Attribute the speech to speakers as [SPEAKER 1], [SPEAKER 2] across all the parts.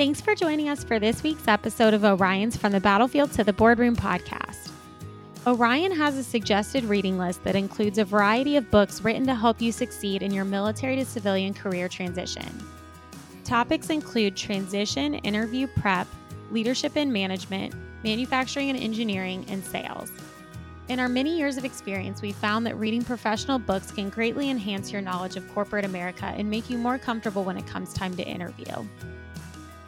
[SPEAKER 1] Thanks for joining us for this week's episode of Orion's From the Battlefield to the Boardroom podcast. Orion has a suggested reading list that includes a variety of books written to help you succeed in your military to civilian career transition. Topics include transition, interview prep, leadership and management, manufacturing and engineering, and sales. In our many years of experience, we found that reading professional books can greatly enhance your knowledge of corporate America and make you more comfortable when it comes time to interview.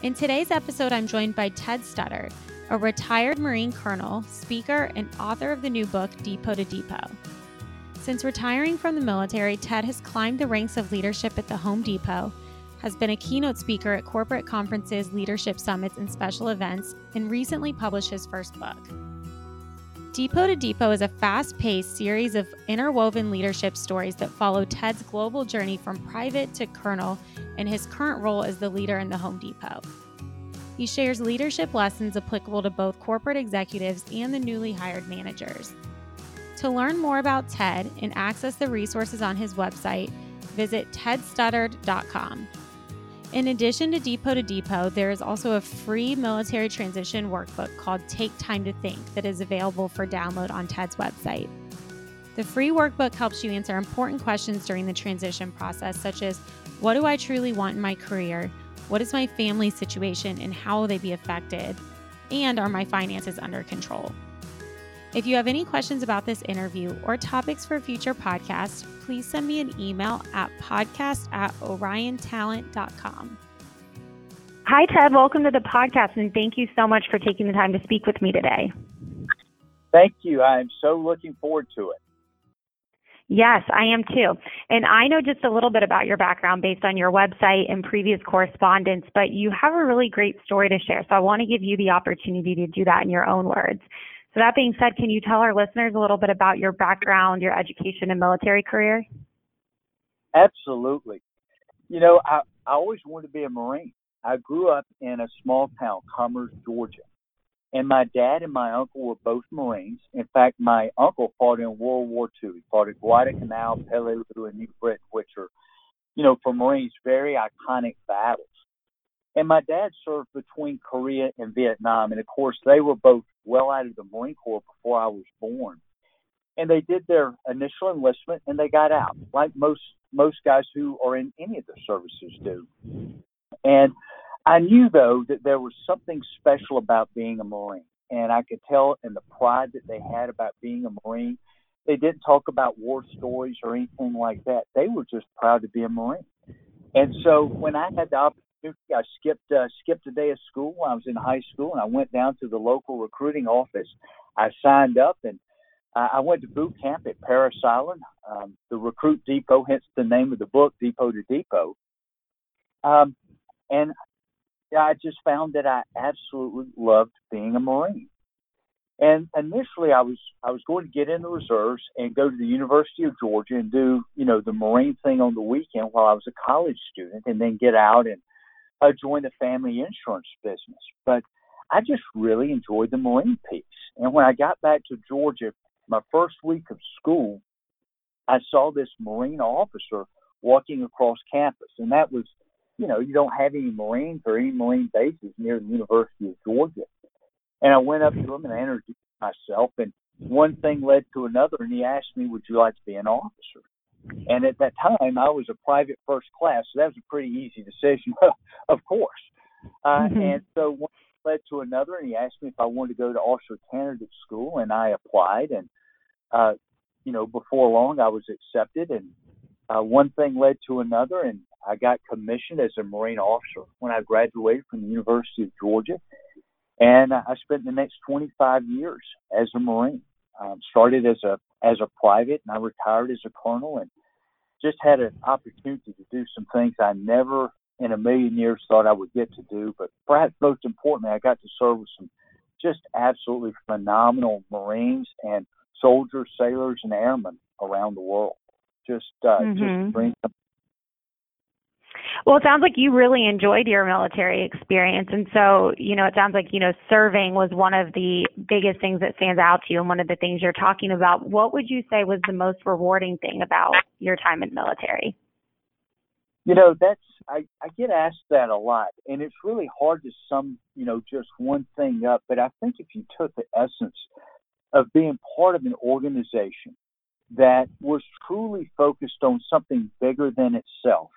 [SPEAKER 1] In today's episode, I'm joined by Ted Studdard, a retired Marine colonel, speaker, and author of the new book, Depot to Depot. Since retiring from the military, Ted has climbed the ranks of leadership at the Home Depot, has been a keynote speaker at corporate conferences, leadership summits, and special events, and recently published his first book. Depot to Depot is a fast paced series of interwoven leadership stories that follow Ted's global journey from private to colonel and his current role as the leader in the Home Depot. He shares leadership lessons applicable to both corporate executives and the newly hired managers. To learn more about Ted and access the resources on his website, visit tedstuddard.com. In addition to Depot to Depot, there is also a free military transition workbook called Take Time to Think that is available for download on Ted's website. The free workbook helps you answer important questions during the transition process, such as what do I truly want in my career? What is my family situation and how will they be affected? And are my finances under control? If you have any questions about this interview or topics for future podcasts, please send me an email at podcast at oriontalent.com. Hi, Ted. Welcome to the podcast, and thank you so much for taking the time to speak with me today.
[SPEAKER 2] Thank you. I'm so looking forward to it.
[SPEAKER 1] Yes, I am too. And I know just a little bit about your background based on your website and previous correspondence, but you have a really great story to share. So I want to give you the opportunity to do that in your own words. So that being said, can you tell our listeners a little bit about your background, your education and military career?
[SPEAKER 2] Absolutely. You know, I, I always wanted to be a Marine. I grew up in a small town, Commerce, Georgia. And my dad and my uncle were both Marines. In fact, my uncle fought in World War II. He fought at Guadalcanal, Peleliu, and New Britain, which are, you know, for Marines, very iconic battles. And my dad served between Korea and Vietnam. And of course, they were both well out of the Marine Corps before I was born. And they did their initial enlistment and they got out, like most most guys who are in any of the services do. And I knew though that there was something special about being a Marine. And I could tell in the pride that they had about being a Marine. They didn't talk about war stories or anything like that. They were just proud to be a Marine. And so when I had the opportunity I skipped uh, skipped a day of school when I was in high school, and I went down to the local recruiting office. I signed up, and uh, I went to boot camp at Parris Island, um, the Recruit Depot, hence the name of the book, Depot to Depot. Um, and I just found that I absolutely loved being a Marine. And initially, I was I was going to get in the reserves and go to the University of Georgia and do you know the Marine thing on the weekend while I was a college student, and then get out and uh, join the family insurance business. But I just really enjoyed the Marine piece. And when I got back to Georgia, my first week of school, I saw this Marine officer walking across campus. And that was, you know, you don't have any Marines or any Marine bases near the University of Georgia. And I went up to him and I introduced myself. And one thing led to another. And he asked me, Would you like to be an officer? And at that time, I was a private first class, so that was a pretty easy decision, of course. Uh, mm-hmm. And so one led to another, and he asked me if I wanted to go to officer candidate school, and I applied. And uh, you know, before long, I was accepted, and uh, one thing led to another, and I got commissioned as a Marine officer when I graduated from the University of Georgia. And I spent the next 25 years as a Marine. Um, started as a as a private, and I retired as a colonel, and just had an opportunity to do some things I never in a million years thought I would get to do. But perhaps most importantly, I got to serve with some just absolutely phenomenal Marines and soldiers, sailors, and airmen around the world. Just uh, mm-hmm. just bring them
[SPEAKER 1] well, it sounds like you really enjoyed your military experience. And so, you know, it sounds like, you know, serving was one of the biggest things that stands out to you and one of the things you're talking about. What would you say was the most rewarding thing about your time in the military?
[SPEAKER 2] You know, that's I, I get asked that a lot, and it's really hard to sum, you know, just one thing up. But I think if you took the essence of being part of an organization that was truly focused on something bigger than itself,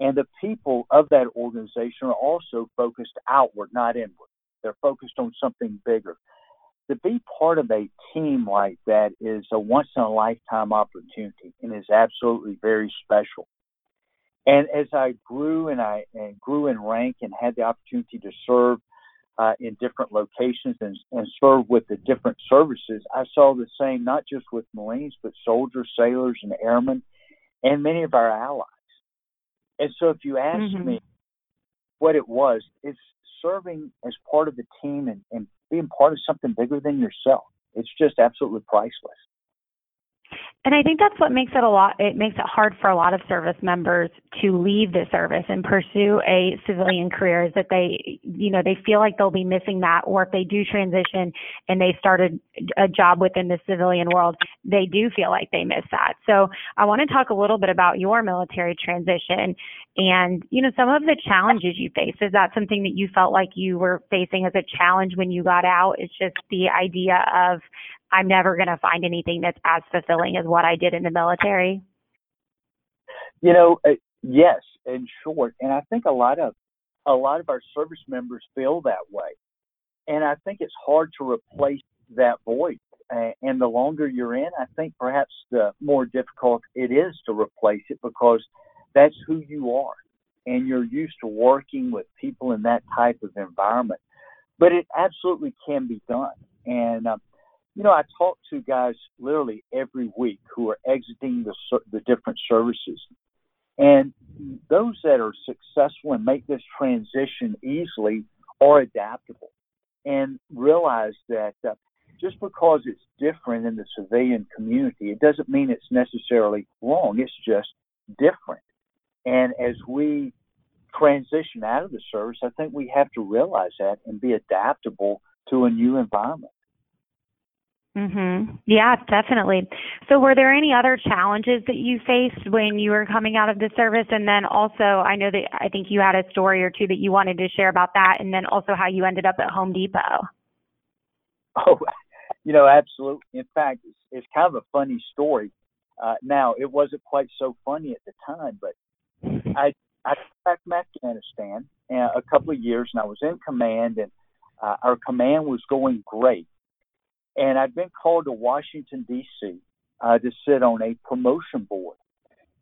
[SPEAKER 2] and the people of that organization are also focused outward, not inward. They're focused on something bigger. To be part of a team like that is a once in a lifetime opportunity and is absolutely very special. And as I grew and I and grew in rank and had the opportunity to serve uh, in different locations and, and serve with the different services, I saw the same not just with Marines, but soldiers, sailors, and airmen, and many of our allies. And so, if you ask mm-hmm. me what it was, it's serving as part of the team and, and being part of something bigger than yourself. It's just absolutely priceless.
[SPEAKER 3] And I think that's what makes it a lot it makes it hard for a lot of service members to leave the service and pursue a civilian career is that they you know they feel like they'll be missing that or if they do transition and they started a job within the civilian world they do feel like they miss that. So I want to talk a little bit about your military transition and you know some of the challenges you faced is that something that you felt like you were facing as a challenge when you got out it's just the idea of I'm never going to find anything that's as fulfilling as what I did in the military?
[SPEAKER 2] You know, uh, yes, in short, and I think a lot of a lot of our service members feel that way, and I think it's hard to replace that void. Uh, and the longer you're in, I think perhaps the more difficult it is to replace it because that's who you are, and you're used to working with people in that type of environment. But it absolutely can be done, and um, you know, I talk to guys literally every week who are exiting the the different services, and those that are successful and make this transition easily are adaptable, and realize that uh, just because it's different in the civilian community, it doesn't mean it's necessarily wrong. It's just different, and as we transition out of the service, I think we have to realize that and be adaptable to a new environment.
[SPEAKER 3] Mhm. Yeah, definitely. So were there any other challenges that you faced when you were coming out of the service and then also I know that I think you had a story or two that you wanted to share about that and then also how you ended up at Home Depot.
[SPEAKER 2] Oh, you know, absolutely. In fact, it's, it's kind of a funny story. Uh, now, it wasn't quite so funny at the time, but I I back from Afghanistan uh, a couple of years and I was in command and uh, our command was going great and I'd been called to Washington, D.C. Uh, to sit on a promotion board.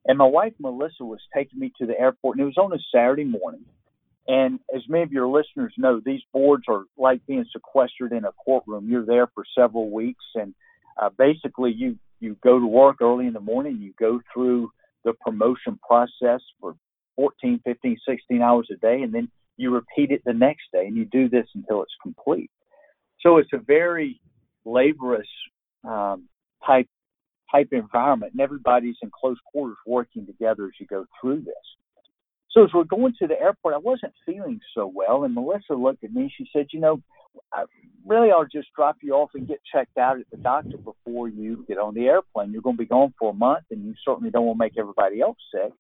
[SPEAKER 2] And my wife, Melissa, was taking me to the airport, and it was on a Saturday morning. And as many of your listeners know, these boards are like being sequestered in a courtroom. You're there for several weeks, and uh, basically, you you go to work early in the morning. You go through the promotion process for 14, 15, 16 hours a day, and then you repeat it the next day, and you do this until it's complete. So it's a very laborious um, type type environment, and everybody's in close quarters working together as you go through this. So as we're going to the airport, I wasn't feeling so well, and Melissa looked at me. She said, "You know, I really I'll just drop you off and get checked out at the doctor before you get on the airplane. You're going to be gone for a month, and you certainly don't want to make everybody else sick."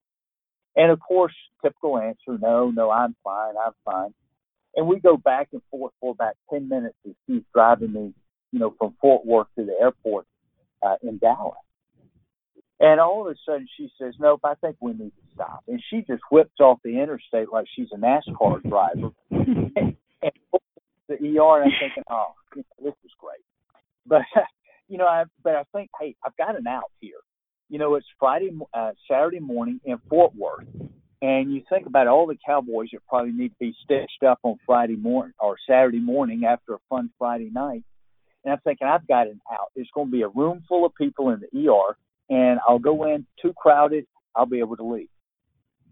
[SPEAKER 2] And of course, typical answer, "No, no, I'm fine, I'm fine." And we go back and forth for about ten minutes as driving me you know, from Fort Worth to the airport uh, in Dallas. And all of a sudden she says, Nope, I think we need to stop. And she just whips off the interstate like she's a NASCAR driver. and, and the ER, and I'm thinking, Oh, you know, this is great. But, you know, I, but I think, hey, I've got an out here. You know, it's Friday, uh, Saturday morning in Fort Worth. And you think about all the cowboys that probably need to be stitched up on Friday morning or Saturday morning after a fun Friday night and I'm thinking, I've got an out. It's going to be a room full of people in the ER, and I'll go in too crowded. I'll be able to leave.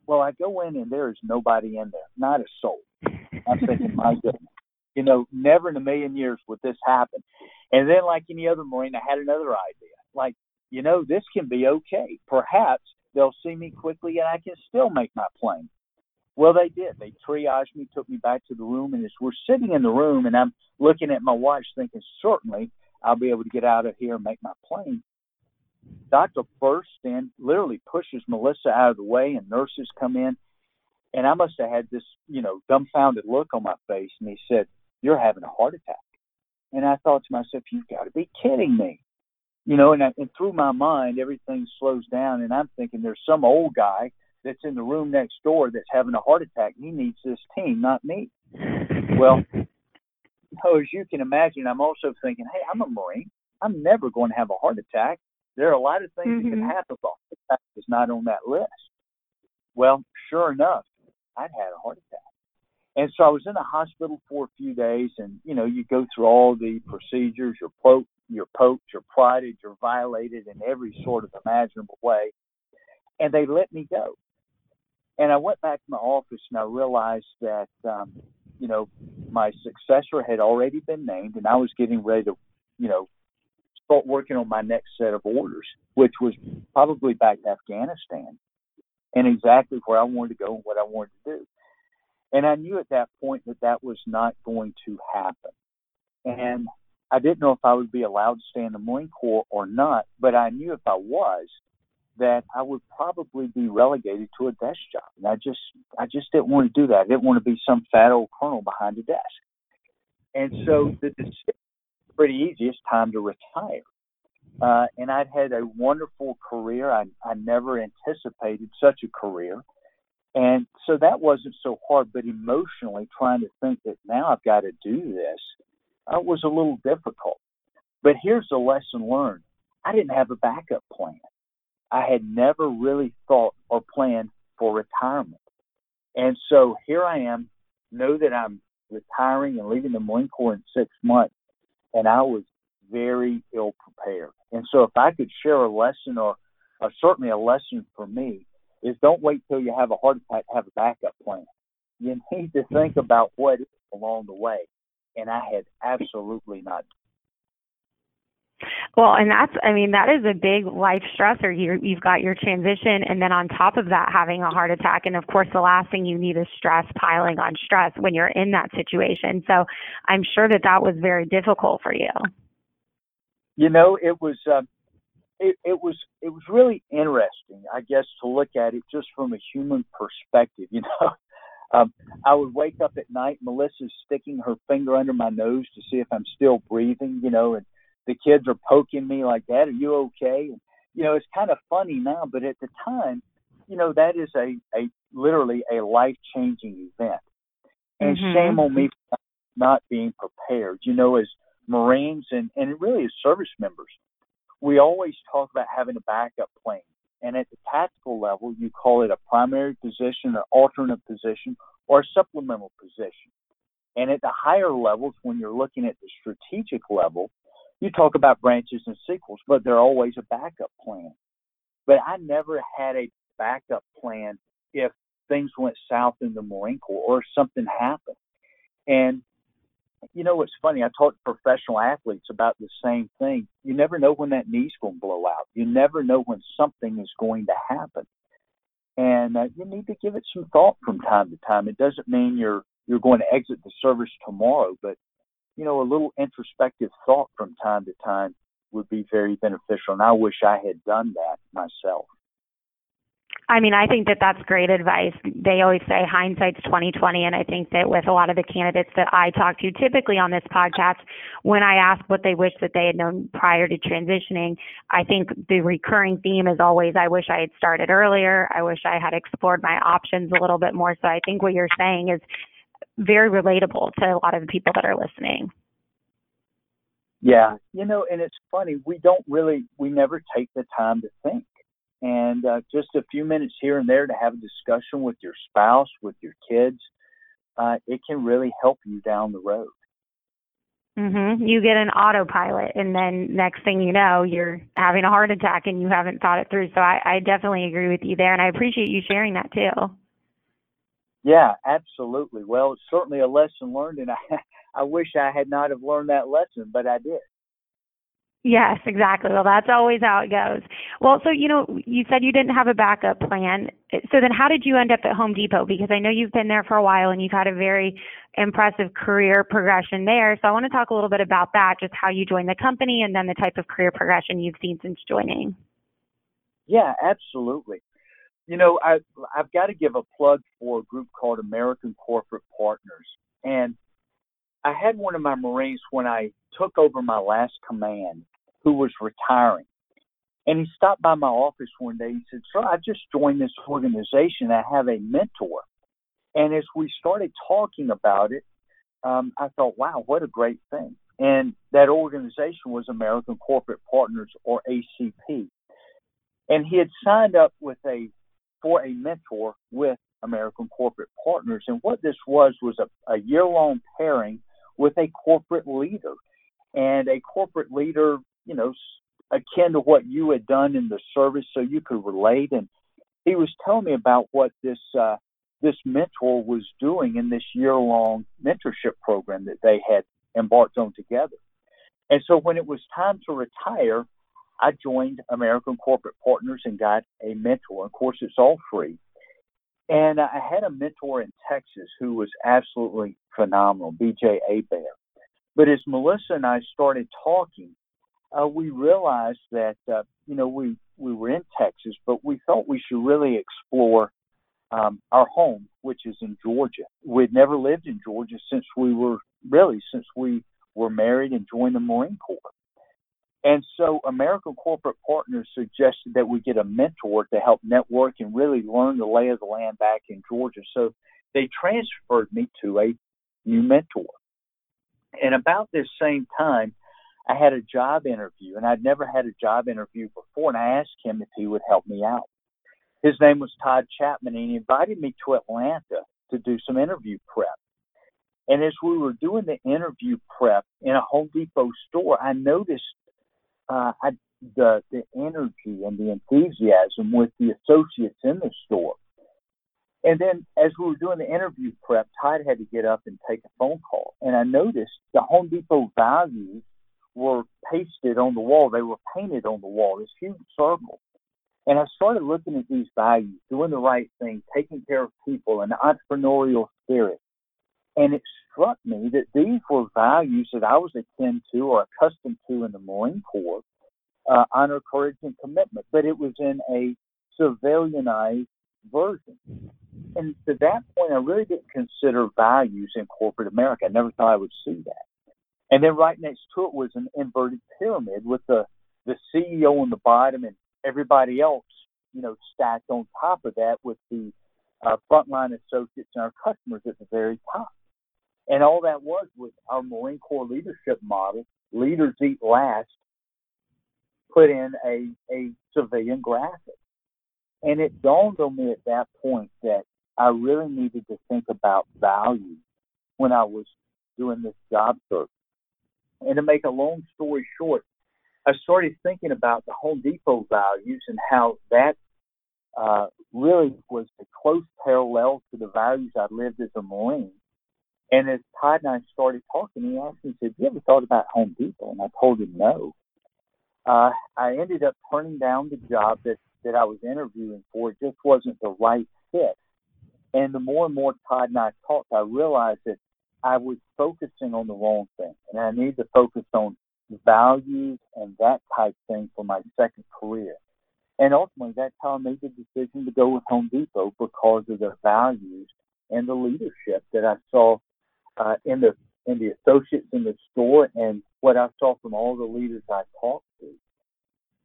[SPEAKER 2] Well, I go in and there is nobody in there, not a soul. I'm thinking, my goodness, you know, never in a million years would this happen. And then, like any other Marine, I had another idea. Like, you know, this can be okay. Perhaps they'll see me quickly and I can still make my plane. Well, they did. They triaged me, took me back to the room, and as we're sitting in the room, and I'm looking at my watch, thinking, certainly I'll be able to get out of here and make my plane. Doctor bursts in, literally pushes Melissa out of the way, and nurses come in. And I must have had this, you know, dumbfounded look on my face. And he said, "You're having a heart attack." And I thought to myself, "You've got to be kidding me." You know, and, I, and through my mind, everything slows down, and I'm thinking there's some old guy that's in the room next door that's having a heart attack. He needs this team, not me. Well, so as you can imagine, I'm also thinking, hey, I'm a Marine. I'm never going to have a heart attack. There are a lot of things mm-hmm. that can mm-hmm. happen, but that is not on that list. Well, sure enough, I'd had a heart attack. And so I was in the hospital for a few days, and you know, you go through all the procedures. You're poked, you're poked, you're prodded, you're violated in every sort of imaginable way, and they let me go. And I went back to my office, and I realized that um, you know, my successor had already been named, and I was getting ready to, you know, start working on my next set of orders, which was probably back to Afghanistan, and exactly where I wanted to go and what I wanted to do. And I knew at that point that that was not going to happen. And I didn't know if I would be allowed to stay in the Marine Corps or not, but I knew if I was, that I would probably be relegated to a desk job. And I just I just didn't want to do that. I didn't want to be some fat old colonel behind a desk. And so the decision was pretty easy. It's time to retire. Uh, and I'd had a wonderful career. I, I never anticipated such a career. And so that wasn't so hard, but emotionally trying to think that now I've got to do this uh, was a little difficult. But here's the lesson learned I didn't have a backup plan. I had never really thought or planned for retirement. And so here I am, know that I'm retiring and leaving the Marine Corps in six months, and I was very ill prepared. And so if I could share a lesson or, or certainly a lesson for me is don't wait till you have a heart attack have a backup plan. You need to think about what is along the way. And I had absolutely not
[SPEAKER 3] well, and that's, I mean, that is a big life stressor. You, you've got your transition, and then on top of that, having a heart attack. And of course, the last thing you need is stress piling on stress when you're in that situation. So I'm sure that that was very difficult for you.
[SPEAKER 2] You know, it was. Uh, it, it was it was really interesting, I guess, to look at it just from a human perspective. You know, um, I would wake up at night, Melissa's sticking her finger under my nose to see if I'm still breathing. You know, and the kids are poking me like that. Are you okay? And, you know, it's kind of funny now, but at the time, you know, that is a, a literally a life changing event. And mm-hmm. shame on me for not being prepared. You know, as Marines and, and really as service members, we always talk about having a backup plan. And at the tactical level, you call it a primary position, an alternate position, or a supplemental position. And at the higher levels, when you're looking at the strategic level, you talk about branches and sequels, but they're always a backup plan. But I never had a backup plan if things went south in the Marine Corps or something happened. And you know what's funny? I talk to professional athletes about the same thing. You never know when that knee's going to blow out. You never know when something is going to happen, and uh, you need to give it some thought from time to time. It doesn't mean you're you're going to exit the service tomorrow, but you know, a little introspective thought from time to time would be very beneficial. And I wish I had done that myself.
[SPEAKER 3] I mean, I think that that's great advice. They always say hindsight's 2020, and I think that with a lot of the candidates that I talk to, typically on this podcast, when I ask what they wish that they had known prior to transitioning, I think the recurring theme is always, "I wish I had started earlier. I wish I had explored my options a little bit more." So I think what you're saying is very relatable to a lot of the people that are listening.
[SPEAKER 2] Yeah, you know, and it's funny, we don't really, we never take the time to think. And uh, just a few minutes here and there to have a discussion with your spouse, with your kids, uh, it can really help you down the road.
[SPEAKER 3] Mm-hmm. You get an autopilot, and then next thing you know, you're having a heart attack, and you haven't thought it through. So I, I definitely agree with you there, and I appreciate you sharing that too.
[SPEAKER 2] Yeah, absolutely. Well, it's certainly a lesson learned, and I, I wish I had not have learned that lesson, but I did.
[SPEAKER 3] Yes, exactly. Well, that's always how it goes. Well, so you know, you said you didn't have a backup plan. So then, how did you end up at Home Depot? Because I know you've been there for a while and you've had a very impressive career progression there. So I want to talk a little bit about that, just how you joined the company, and then the type of career progression you've seen since joining.
[SPEAKER 2] Yeah, absolutely. You know, I I've got to give a plug for a group called American Corporate Partners, and I had one of my Marines when I took over my last command who was retiring. And he stopped by my office one day. He said, Sir, I just joined this organization. I have a mentor. And as we started talking about it, um, I thought, wow, what a great thing. And that organization was American Corporate Partners or ACP. And he had signed up with a for a mentor with American Corporate Partners. And what this was was a, a year long pairing with a corporate leader. And a corporate leader, you know, akin to what you had done in the service so you could relate. And he was telling me about what this uh, this mentor was doing in this year long mentorship program that they had embarked on together. And so when it was time to retire, I joined American Corporate Partners and got a mentor. Of course, it's all free. And I had a mentor in Texas who was absolutely phenomenal, BJ Abear. But as Melissa and I started talking, uh, we realized that uh, you know we we were in Texas, but we thought we should really explore um, our home, which is in Georgia. We'd never lived in Georgia since we were really since we were married and joined the Marine Corps. And so American Corporate Partners suggested that we get a mentor to help network and really learn the lay of the land back in Georgia. So they transferred me to a new mentor. And about this same time, I had a job interview, and I'd never had a job interview before, and I asked him if he would help me out. His name was Todd Chapman, and he invited me to Atlanta to do some interview prep. And as we were doing the interview prep in a Home Depot store, I noticed uh, I, the the energy and the enthusiasm with the associates in the store. And then as we were doing the interview prep, Todd had to get up and take a phone call. And I noticed the Home Depot values were pasted on the wall. They were painted on the wall, this huge circle. And I started looking at these values, doing the right thing, taking care of people, an entrepreneurial spirit. And it struck me that these were values that I was akin to or accustomed to in the Marine Corps uh, honor, courage, and commitment. But it was in a civilianized version. And to that point, I really didn't consider values in corporate America. I never thought I would see that. And then right next to it was an inverted pyramid with the, the CEO on the bottom and everybody else, you know, stacked on top of that with the uh, frontline associates and our customers at the very top. And all that was was our Marine Corps leadership model, leaders eat last, put in a, a civilian graphic. And it dawned on me at that point that I really needed to think about value when I was doing this job search. And to make a long story short, I started thinking about the Home Depot values and how that uh, really was a close parallel to the values I lived as a Marine. And as Todd and I started talking, he asked me, he said, Have you ever thought about Home Depot? And I told him no. Uh, I ended up turning down the job that, that I was interviewing for. It just wasn't the right fit. And the more and more Todd and I talked, I realized that I was focusing on the wrong thing. And I need to focus on values and that type thing for my second career. And ultimately, that's how I made the decision to go with Home Depot because of the values and the leadership that I saw uh, in the in the associates in the store and what I saw from all the leaders I talked to.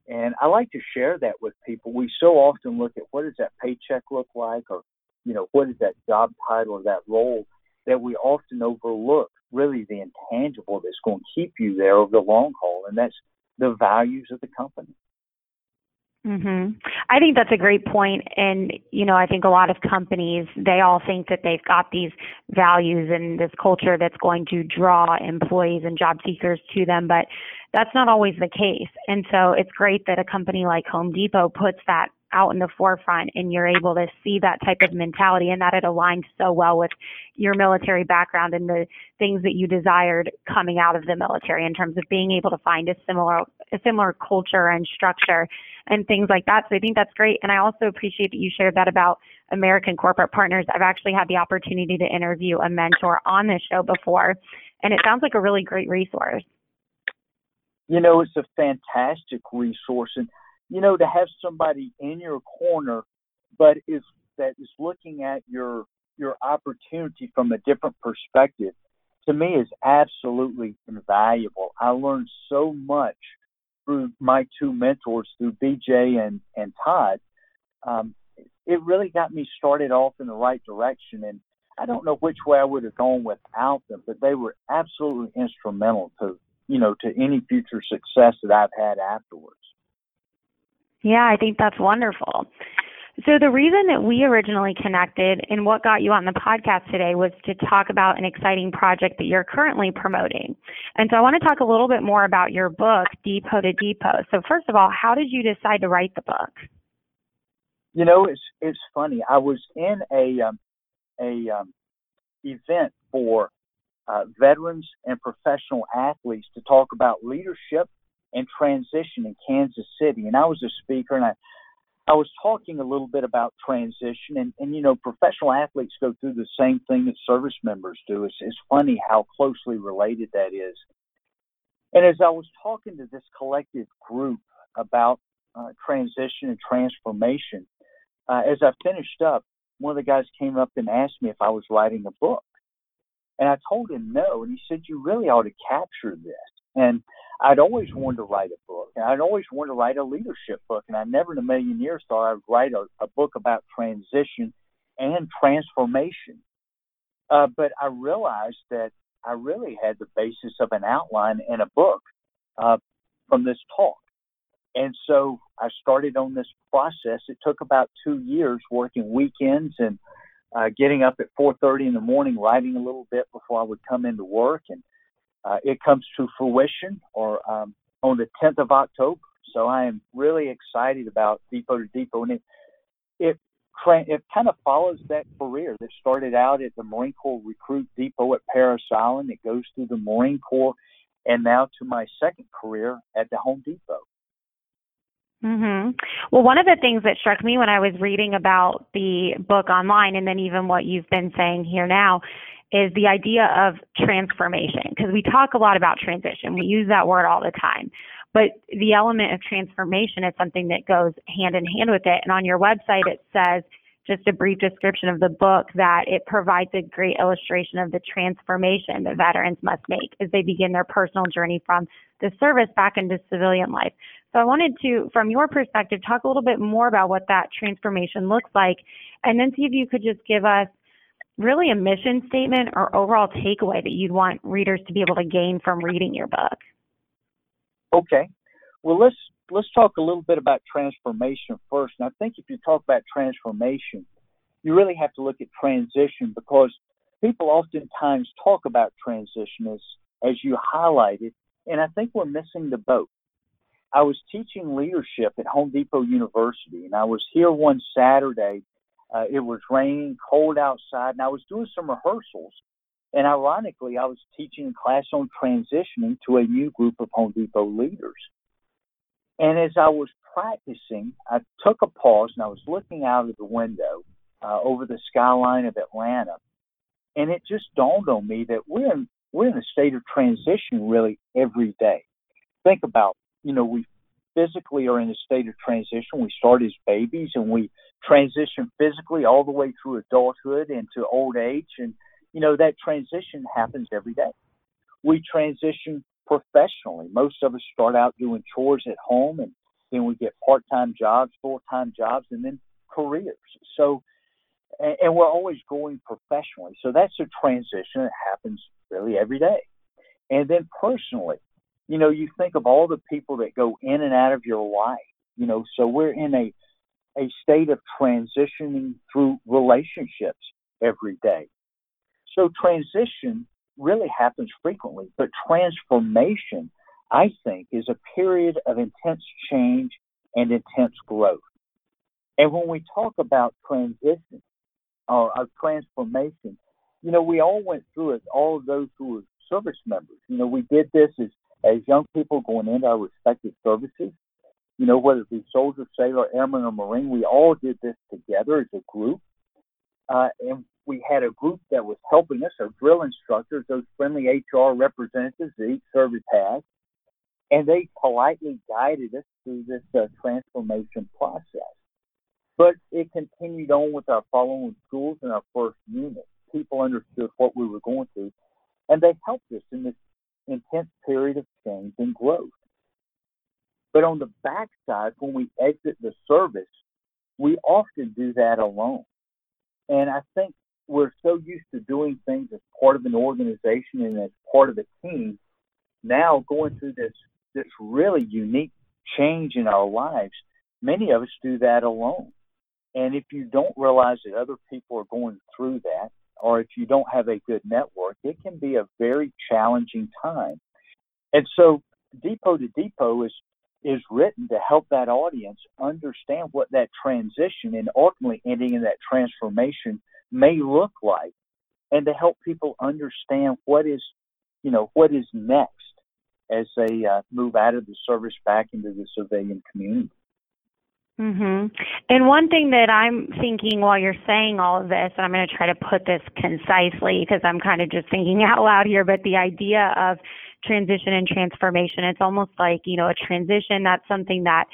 [SPEAKER 2] And I like to share that with people. We so often look at what does that paycheck look like, or you know, what is that job title or that role that we often overlook really the intangible that's going to keep you there over the long haul, and that's the values of the company.
[SPEAKER 3] Mhm. I think that's a great point and you know I think a lot of companies they all think that they've got these values and this culture that's going to draw employees and job seekers to them but that's not always the case. And so it's great that a company like Home Depot puts that out in the forefront and you're able to see that type of mentality and that it aligns so well with your military background and the things that you desired coming out of the military in terms of being able to find a similar a similar culture and structure and things like that. So I think that's great. And I also appreciate that you shared that about American corporate partners. I've actually had the opportunity to interview a mentor on this show before and it sounds like a really great resource.
[SPEAKER 2] You know, it's a fantastic resource and you know, to have somebody in your corner, but is that is looking at your your opportunity from a different perspective, to me is absolutely invaluable. I learned so much through my two mentors, through BJ and and Todd. Um, it really got me started off in the right direction, and I don't know which way I would have gone without them, but they were absolutely instrumental to you know to any future success that I've had afterwards.
[SPEAKER 3] Yeah, I think that's wonderful. So, the reason that we originally connected and what got you on the podcast today was to talk about an exciting project that you're currently promoting. And so, I want to talk a little bit more about your book, Depot to Depot. So, first of all, how did you decide to write the book?
[SPEAKER 2] You know, it's it's funny. I was in a um, a um, event for uh, veterans and professional athletes to talk about leadership and transition in Kansas City, and I was a speaker, and I I was talking a little bit about transition, and, and you know, professional athletes go through the same thing that service members do. It's, it's funny how closely related that is. And as I was talking to this collective group about uh, transition and transformation, uh, as I finished up, one of the guys came up and asked me if I was writing a book. And I told him no, and he said, You really ought to capture this. And I'd always wanted to write a book, and I'd always wanted to write a leadership book, and I never in a million years thought I'd write a, a book about transition and transformation. Uh, but I realized that I really had the basis of an outline and a book uh, from this talk. And so I started on this process. It took about two years working weekends and uh, getting up at 4:30 in the morning, writing a little bit before I would come into work, and uh, it comes to fruition or um, on the 10th of October. So I am really excited about Depot to Depot, and it it it kind of follows that career that started out at the Marine Corps Recruit Depot at Parris Island. It goes through the Marine Corps, and now to my second career at the Home Depot.
[SPEAKER 3] Mhm. Well, one of the things that struck me when I was reading about the book online and then even what you've been saying here now is the idea of transformation because we talk a lot about transition. We use that word all the time. But the element of transformation is something that goes hand in hand with it. And on your website, it says just a brief description of the book that it provides a great illustration of the transformation that veterans must make as they begin their personal journey from the service back into civilian life. So I wanted to, from your perspective, talk a little bit more about what that transformation looks like and then see if you could just give us really a mission statement or overall takeaway that you'd want readers to be able to gain from reading your book?
[SPEAKER 2] Okay. Well, let's let's talk a little bit about transformation first. And I think if you talk about transformation, you really have to look at transition because people oftentimes talk about transition as as you highlighted, and I think we're missing the boat. I was teaching leadership at Home Depot University, and I was here one Saturday uh, it was raining, cold outside, and I was doing some rehearsals. And ironically, I was teaching a class on transitioning to a new group of Home Depot leaders. And as I was practicing, I took a pause and I was looking out of the window uh, over the skyline of Atlanta. And it just dawned on me that we're in, we're in a state of transition really every day. Think about, you know, we physically are in a state of transition. We start as babies and we transition physically all the way through adulthood into old age. And, you know, that transition happens every day. We transition professionally. Most of us start out doing chores at home and then we get part time jobs, full time jobs, and then careers. So, and, and we're always going professionally. So that's a transition that happens really every day. And then personally, you know, you think of all the people that go in and out of your life, you know, so we're in a, a state of transitioning through relationships every day. So transition really happens frequently, but transformation, I think, is a period of intense change and intense growth. And when we talk about transition or, or transformation, you know, we all went through it, all of those who were service members. You know, we did this as as young people going into our respective services, you know, whether it be soldier, sailor, airman, or marine, we all did this together as a group. Uh, and we had a group that was helping us, our drill instructors, those friendly HR representatives that each service has. and they politely guided us through this uh, transformation process. But it continued on with our following schools and our first unit. People understood what we were going through, and they helped us in this intense period of change and growth. But on the backside, when we exit the service, we often do that alone. And I think we're so used to doing things as part of an organization and as part of a team. Now going through this this really unique change in our lives, many of us do that alone. And if you don't realize that other people are going through that, or if you don't have a good network, it can be a very challenging time. And so Depot to Depot is is written to help that audience understand what that transition and ultimately ending in that transformation may look like and to help people understand what is you know what is next as they uh, move out of the service back into the civilian community
[SPEAKER 3] Mhm. And one thing that I'm thinking while you're saying all of this, and I'm going to try to put this concisely because I'm kind of just thinking out loud here, but the idea of transition and transformation, it's almost like, you know, a transition, that's something that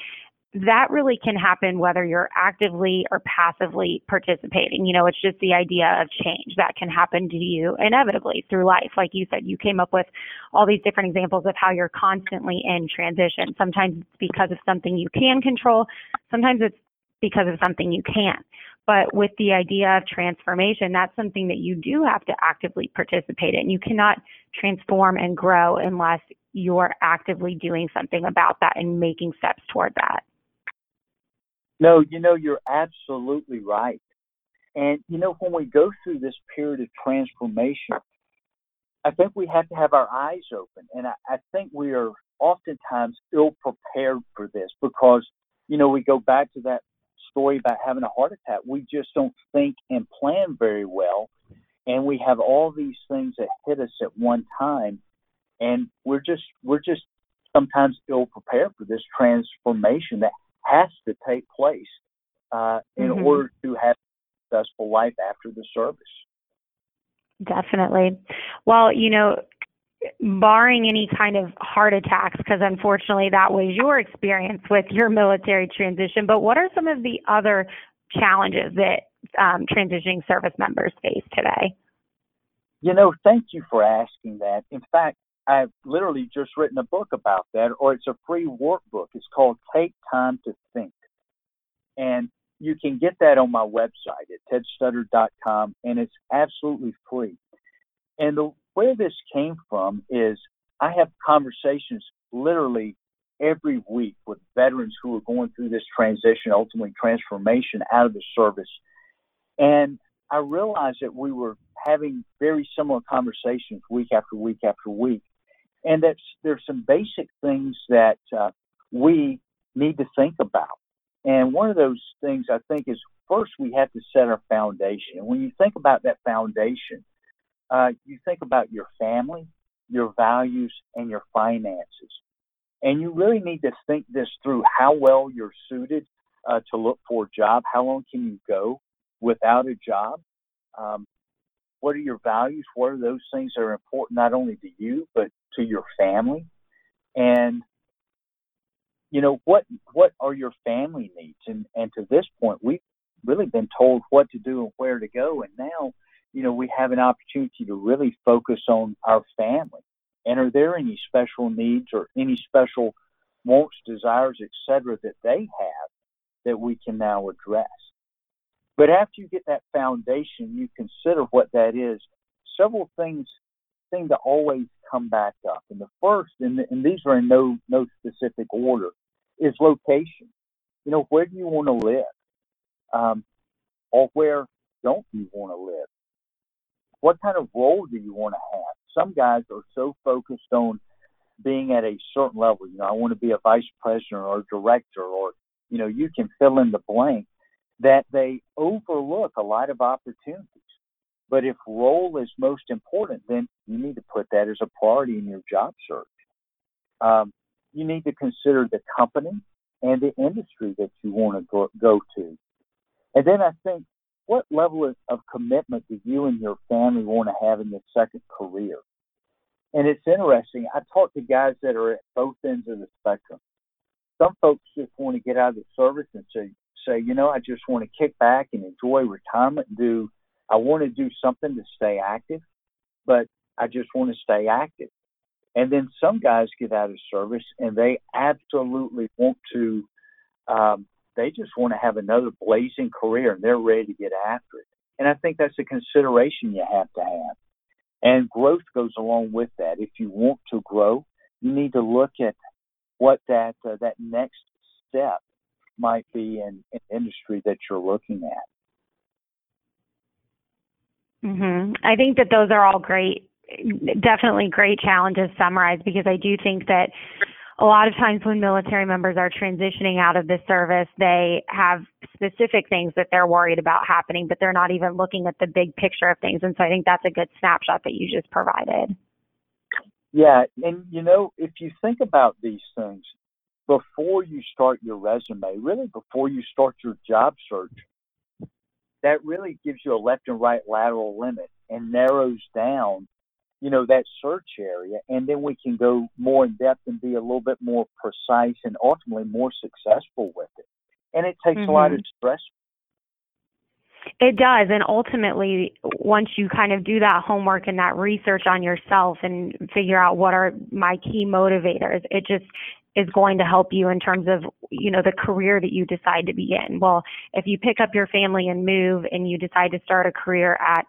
[SPEAKER 3] that really can happen whether you're actively or passively participating. You know, it's just the idea of change that can happen to you inevitably through life. Like you said, you came up with all these different examples of how you're constantly in transition. Sometimes it's because of something you can control, sometimes it's because of something you can't. But with the idea of transformation, that's something that you do have to actively participate in. You cannot transform and grow unless you're actively doing something about that and making steps toward that.
[SPEAKER 2] No, you know, you're absolutely right. And, you know, when we go through this period of transformation, I think we have to have our eyes open. And I, I think we are oftentimes ill prepared for this because, you know, we go back to that story about having a heart attack. We just don't think and plan very well. And we have all these things that hit us at one time. And we're just, we're just sometimes ill prepared for this transformation that has to take place uh, in mm-hmm. order to have a successful life after the service.
[SPEAKER 3] Definitely. Well, you know, barring any kind of heart attacks, because unfortunately that was your experience with your military transition, but what are some of the other challenges that um, transitioning service members face today?
[SPEAKER 2] You know, thank you for asking that. In fact, I've literally just written a book about that, or it's a free workbook. It's called Take Time to Think. And you can get that on my website at tedstuddard.com, and it's absolutely free. And the where this came from is I have conversations literally every week with veterans who are going through this transition, ultimately transformation out of the service. And I realized that we were having very similar conversations week after week after week and that's there's some basic things that uh, we need to think about. And one of those things I think is first we have to set our foundation. And when you think about that foundation, uh, you think about your family, your values, and your finances. And you really need to think this through how well you're suited uh, to look for a job. How long can you go without a job? Um, what are your values? What are those things that are important not only to you, but to your family? And you know what what are your family needs? And and to this point we've really been told what to do and where to go. And now you know we have an opportunity to really focus on our family. And are there any special needs or any special wants desires etc that they have that we can now address? But after you get that foundation you consider what that is. Several things seem to always come back up. And the first, and, and these are in no no specific order, is location. You know, where do you want to live, um, or where don't you want to live? What kind of role do you want to have? Some guys are so focused on being at a certain level. You know, I want to be a vice president or director, or you know, you can fill in the blank that they overlook a lot of opportunities. But if role is most important, then you need to put that as a priority in your job search. Um, you need to consider the company and the industry that you want to go, go to. And then I think, what level of, of commitment do you and your family want to have in your second career? And it's interesting. I talk to guys that are at both ends of the spectrum. Some folks just want to get out of the service and say, say, you know, I just want to kick back and enjoy retirement and do, I want to do something to stay active, but I just want to stay active. And then some guys get out of service and they absolutely want to, um, they just want to have another blazing career and they're ready to get after it. And I think that's a consideration you have to have. And growth goes along with that. If you want to grow, you need to look at what that uh, that next step might be in an industry that you're looking at.
[SPEAKER 3] Mhm. I think that those are all great definitely great challenges summarized because I do think that a lot of times when military members are transitioning out of the service, they have specific things that they're worried about happening, but they're not even looking at the big picture of things. And so I think that's a good snapshot that you just provided.
[SPEAKER 2] Yeah. And, you know, if you think about these things before you start your resume, really before you start your job search, that really gives you a left and right lateral limit and narrows down you know that search area and then we can go more in depth and be a little bit more precise and ultimately more successful with it and it takes mm-hmm. a lot of mm-hmm. stress
[SPEAKER 3] it does and ultimately once you kind of do that homework and that research on yourself and figure out what are my key motivators it just is going to help you in terms of you know the career that you decide to begin well if you pick up your family and move and you decide to start a career at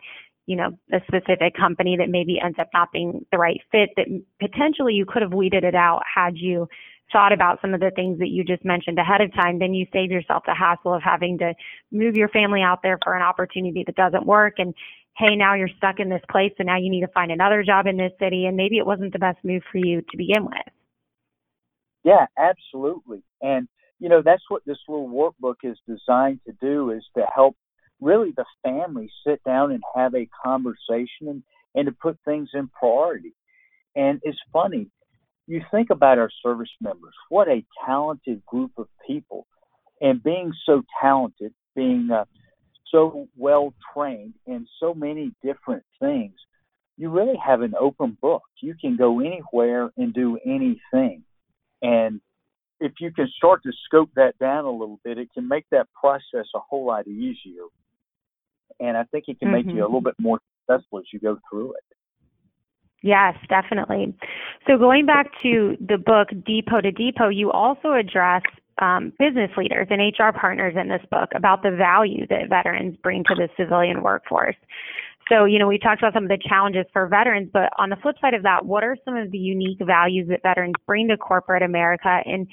[SPEAKER 3] you know, a specific company that maybe ends up not being the right fit that potentially you could have weeded it out had you thought about some of the things that you just mentioned ahead of time, then you save yourself the hassle of having to move your family out there for an opportunity that doesn't work. And hey, now you're stuck in this place and now you need to find another job in this city. And maybe it wasn't the best move for you to begin with.
[SPEAKER 2] Yeah, absolutely. And, you know, that's what this little workbook is designed to do is to help really the family sit down and have a conversation and, and to put things in priority. And it's funny, you think about our service members, what a talented group of people. And being so talented, being uh, so well trained in so many different things, you really have an open book. You can go anywhere and do anything. And if you can start to scope that down a little bit, it can make that process a whole lot easier and I think it can make mm-hmm. you a little bit more successful as you go through it.
[SPEAKER 3] Yes, definitely. So going back to the book Depot to Depot, you also address um, business leaders and HR partners in this book about the value that veterans bring to the civilian workforce. So, you know, we talked about some of the challenges for veterans, but on the flip side of that, what are some of the unique values that veterans bring to corporate America? And,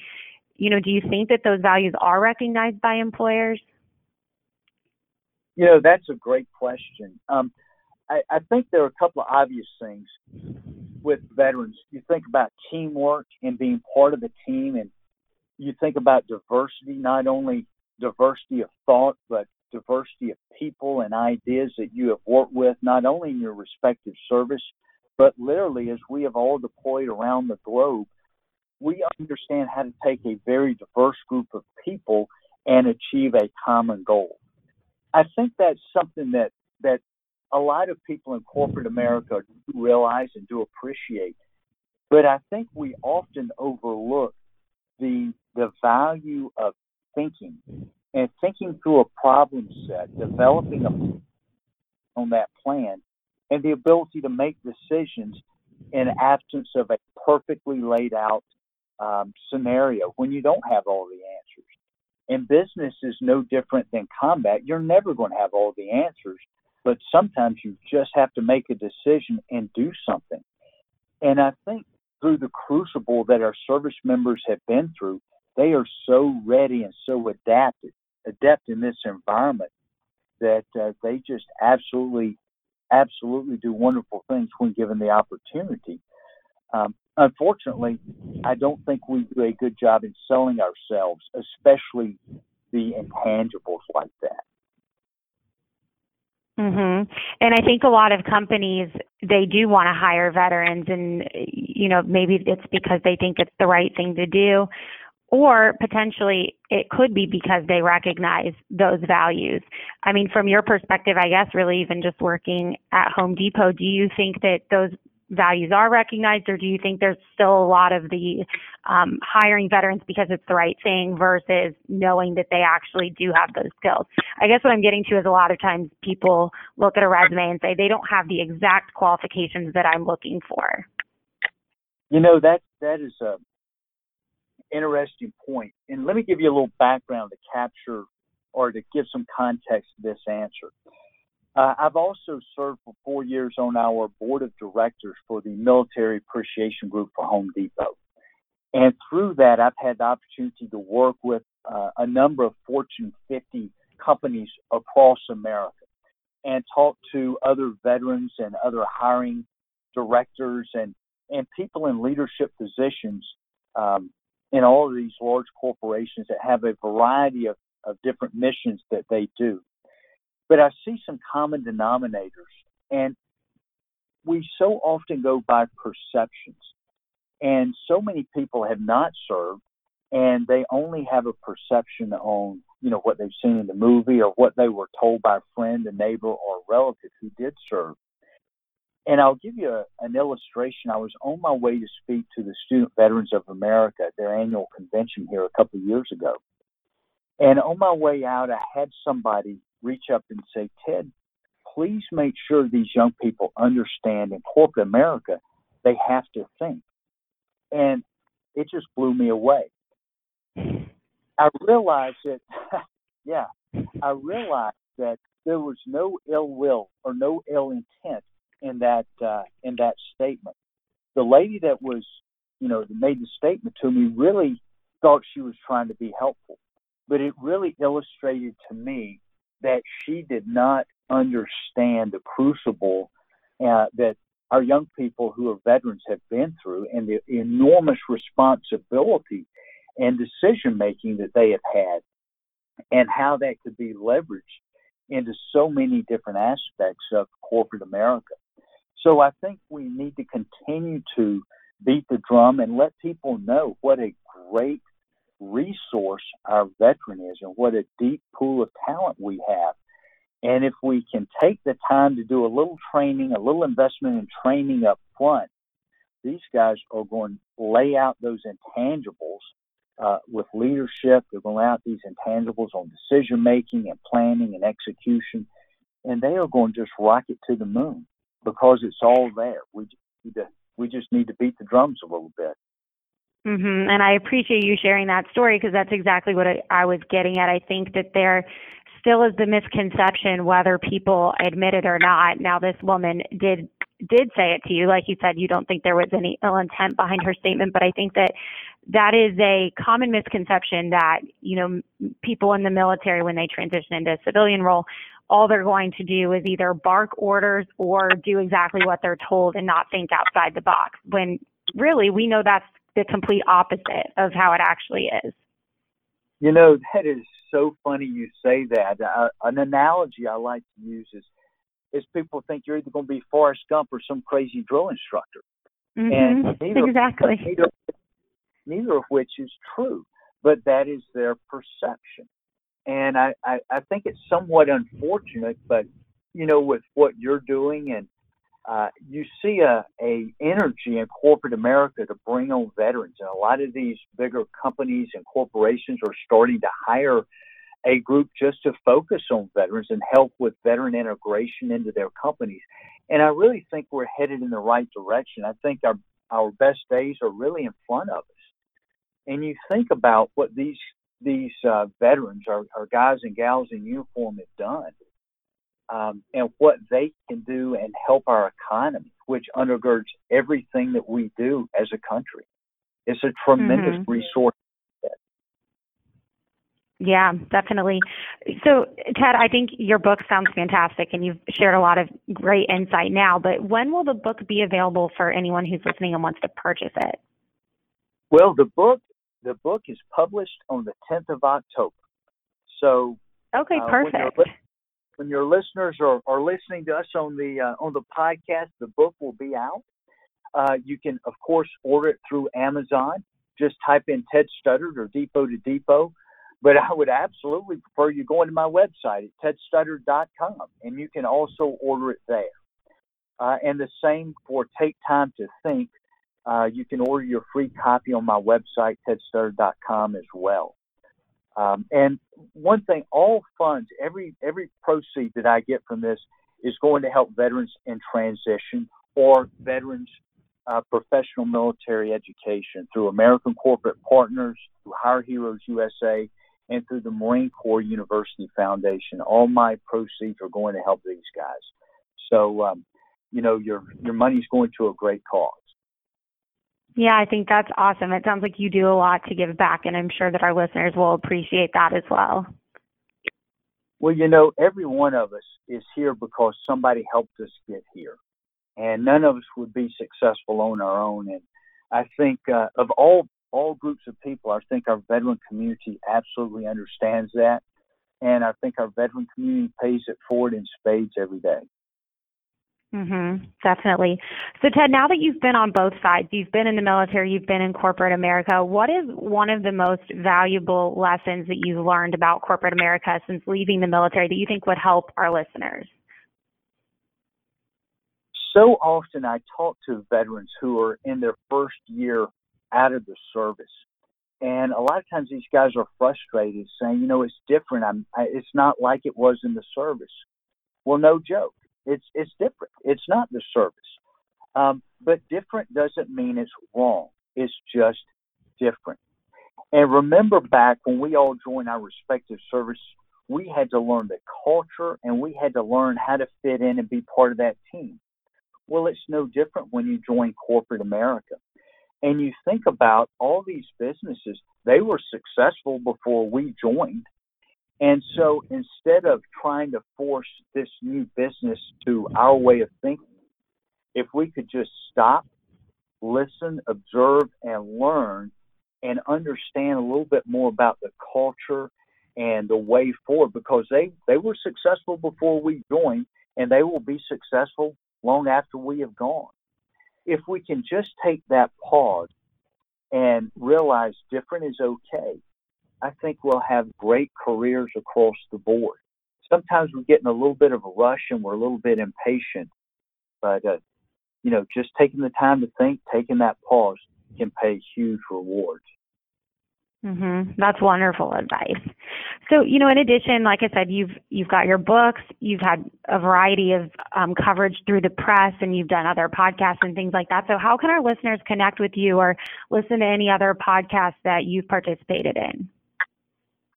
[SPEAKER 3] you know, do you think that those values are recognized by employers?
[SPEAKER 2] You know, that's a great question. Um, I, I think there are a couple of obvious things with veterans. You think about teamwork and being part of the team, and you think about diversity, not only diversity of thought, but diversity of people and ideas that you have worked with, not only in your respective service, but literally as we have all deployed around the globe, we understand how to take a very diverse group of people and achieve a common goal. I think that's something that that a lot of people in corporate America realize and do appreciate. But I think we often overlook the the value of thinking and thinking through a problem set, developing a, on that plan, and the ability to make decisions in absence of a perfectly laid out um, scenario when you don't have all the answers. And business is no different than combat. You're never going to have all the answers, but sometimes you just have to make a decision and do something. And I think through the crucible that our service members have been through, they are so ready and so adapted, adept in this environment that uh, they just absolutely, absolutely do wonderful things when given the opportunity. Um, unfortunately, I don't think we do a good job in selling ourselves, especially the intangibles like that.
[SPEAKER 3] Mhm. And I think a lot of companies they do want to hire veterans and you know maybe it's because they think it's the right thing to do or potentially it could be because they recognize those values. I mean from your perspective I guess really even just working at Home Depot do you think that those values are recognized, or do you think there's still a lot of the um, hiring veterans because it's the right thing versus knowing that they actually do have those skills? I guess what I'm getting to is a lot of times people look at a resume and say they don't have the exact qualifications that I'm looking for.
[SPEAKER 2] You know that that is a interesting point, and let me give you a little background to capture or to give some context to this answer. Uh, I've also served for four years on our board of directors for the Military Appreciation Group for Home Depot. And through that, I've had the opportunity to work with uh, a number of Fortune 50 companies across America and talk to other veterans and other hiring directors and, and people in leadership positions um, in all of these large corporations that have a variety of, of different missions that they do. But I see some common denominators, and we so often go by perceptions. And so many people have not served, and they only have a perception on, you know, what they've seen in the movie or what they were told by a friend, a neighbor, or a relative who did serve. And I'll give you a, an illustration. I was on my way to speak to the Student Veterans of America at their annual convention here a couple of years ago. And on my way out, I had somebody reach up and say, Ted, please make sure these young people understand in corporate America they have to think. And it just blew me away. I realized that, yeah, I realized that there was no ill will or no ill intent in that uh, in that statement. The lady that was, you know, that made the statement to me really thought she was trying to be helpful, but it really illustrated to me that she did not understand the crucible uh, that our young people who are veterans have been through and the enormous responsibility and decision making that they have had and how that could be leveraged into so many different aspects of corporate America. So I think we need to continue to beat the drum and let people know what a great resource our veteran is and what a deep pool of talent we have. And if we can take the time to do a little training, a little investment in training up front, these guys are going to lay out those intangibles uh, with leadership. They're going to lay out these intangibles on decision making and planning and execution. And they are going to just rocket to the moon because it's all there. We just need to, we just need to beat the drums a little bit.
[SPEAKER 3] Mm-hmm. And I appreciate you sharing that story because that's exactly what I, I was getting at. I think that there still is the misconception, whether people admit it or not. Now, this woman did did say it to you, like you said, you don't think there was any ill intent behind her statement, but I think that that is a common misconception that you know people in the military when they transition into a civilian role all they're going to do is either bark orders or do exactly what they're told and not think outside the box when really we know that's the complete opposite of how it actually is.
[SPEAKER 2] You know, that is so funny you say that. Uh, an analogy I like to use is is people think you're either going to be Forrest Gump or some crazy drill instructor.
[SPEAKER 3] Mm-hmm. And neither, exactly.
[SPEAKER 2] Neither, neither of which is true, but that is their perception. And I, I, I think it's somewhat unfortunate, but you know, with what you're doing and uh, you see a, a energy in corporate America to bring on veterans, and a lot of these bigger companies and corporations are starting to hire a group just to focus on veterans and help with veteran integration into their companies. And I really think we're headed in the right direction. I think our our best days are really in front of us. And you think about what these these uh, veterans, our, our guys and gals in uniform, have done um, and what they can do and help our economy, which undergirds everything that we do as a country. It's a tremendous mm-hmm. resource.
[SPEAKER 3] Yeah, definitely. So, Ted, I think your book sounds fantastic and you've shared a lot of great insight now, but when will the book be available for anyone who's listening and wants to purchase it?
[SPEAKER 2] Well, the book the book is published on the 10th of October. So,
[SPEAKER 3] okay, uh, perfect
[SPEAKER 2] when your listeners are, are listening to us on the uh, on the podcast, the book will be out. Uh, you can, of course, order it through Amazon. Just type in Ted Studdard or Depot to Depot. But I would absolutely prefer you going to my website at tedstuddard.com, and you can also order it there. Uh, and the same for Take Time to Think. Uh, you can order your free copy on my website, tedstuddard.com, as well. Um, and one thing, all funds, every every proceed that I get from this is going to help veterans in transition or veterans uh, professional military education through American Corporate Partners, through Hire Heroes USA, and through the Marine Corps University Foundation. All my proceeds are going to help these guys. So, um, you know, your your money's going to a great cause.
[SPEAKER 3] Yeah, I think that's awesome. It sounds like you do a lot to give back, and I'm sure that our listeners will appreciate that as well.
[SPEAKER 2] Well, you know, every one of us is here because somebody helped us get here, and none of us would be successful on our own. And I think uh, of all all groups of people, I think our veteran community absolutely understands that, and I think our veteran community pays it forward in spades every day.
[SPEAKER 3] Mhm. Definitely. So Ted, now that you've been on both sides, you've been in the military, you've been in corporate America, what is one of the most valuable lessons that you've learned about corporate America since leaving the military that you think would help our listeners?
[SPEAKER 2] So often I talk to veterans who are in their first year out of the service. And a lot of times these guys are frustrated saying, you know, it's different. I'm, I, it's not like it was in the service. Well, no joke it's it's different. It's not the service. Um, but different doesn't mean it's wrong. It's just different. And remember back when we all joined our respective service, we had to learn the culture and we had to learn how to fit in and be part of that team. Well, it's no different when you join corporate America. And you think about all these businesses, they were successful before we joined. And so instead of trying to force this new business to our way of thinking, if we could just stop, listen, observe, and learn and understand a little bit more about the culture and the way forward because they, they were successful before we joined and they will be successful long after we have gone. If we can just take that pause and realize different is okay I think we'll have great careers across the board. Sometimes we get in a little bit of a rush and we're a little bit impatient, but uh, you know, just taking the time to think, taking that pause can pay huge rewards.
[SPEAKER 3] Mhm. That's wonderful advice. So, you know, in addition, like I said, you've you've got your books, you've had a variety of um, coverage through the press, and you've done other podcasts and things like that. So, how can our listeners connect with you or listen to any other podcasts that you've participated in?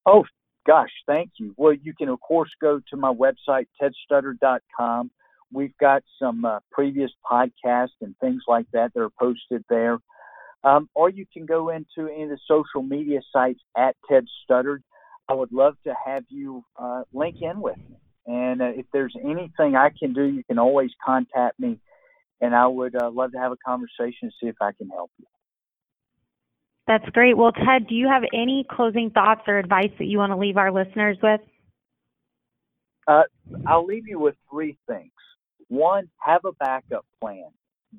[SPEAKER 2] Oh, gosh, thank you. Well, you can, of course, go to my website, tedstuddard.com. We've got some uh, previous podcasts and things like that that are posted there. Um, or you can go into any of the social media sites at Ted Studdard. I would love to have you uh, link in with me. And uh, if there's anything I can do, you can always contact me. And I would uh, love to have a conversation and see if I can help you.
[SPEAKER 3] That's great. Well, Ted, do you have any closing thoughts or advice that you want to leave our listeners with?
[SPEAKER 2] Uh, I'll leave you with three things. One, have a backup plan.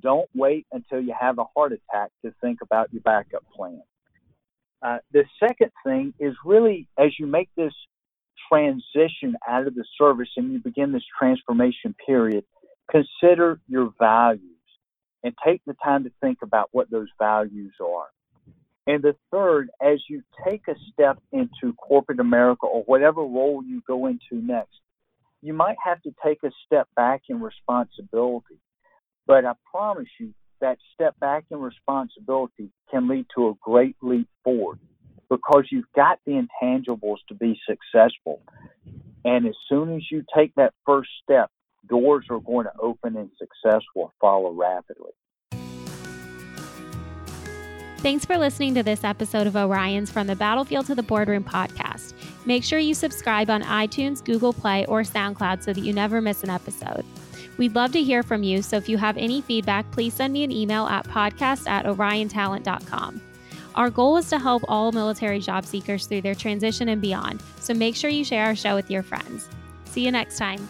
[SPEAKER 2] Don't wait until you have a heart attack to think about your backup plan. Uh, the second thing is really as you make this transition out of the service and you begin this transformation period, consider your values and take the time to think about what those values are. And the third, as you take a step into corporate America or whatever role you go into next, you might have to take a step back in responsibility. But I promise you, that step back in responsibility can lead to a great leap forward because you've got the intangibles to be successful. And as soon as you take that first step, doors are going to open and success will follow rapidly.
[SPEAKER 3] Thanks for listening to this episode of Orion's From the Battlefield to the Boardroom podcast. Make sure you subscribe on iTunes, Google Play, or SoundCloud so that you never miss an episode. We'd love to hear from you, so if you have any feedback, please send me an email at podcast at oriontalent.com. Our goal is to help all military job seekers through their transition and beyond, so make sure you share our show with your friends. See you next time.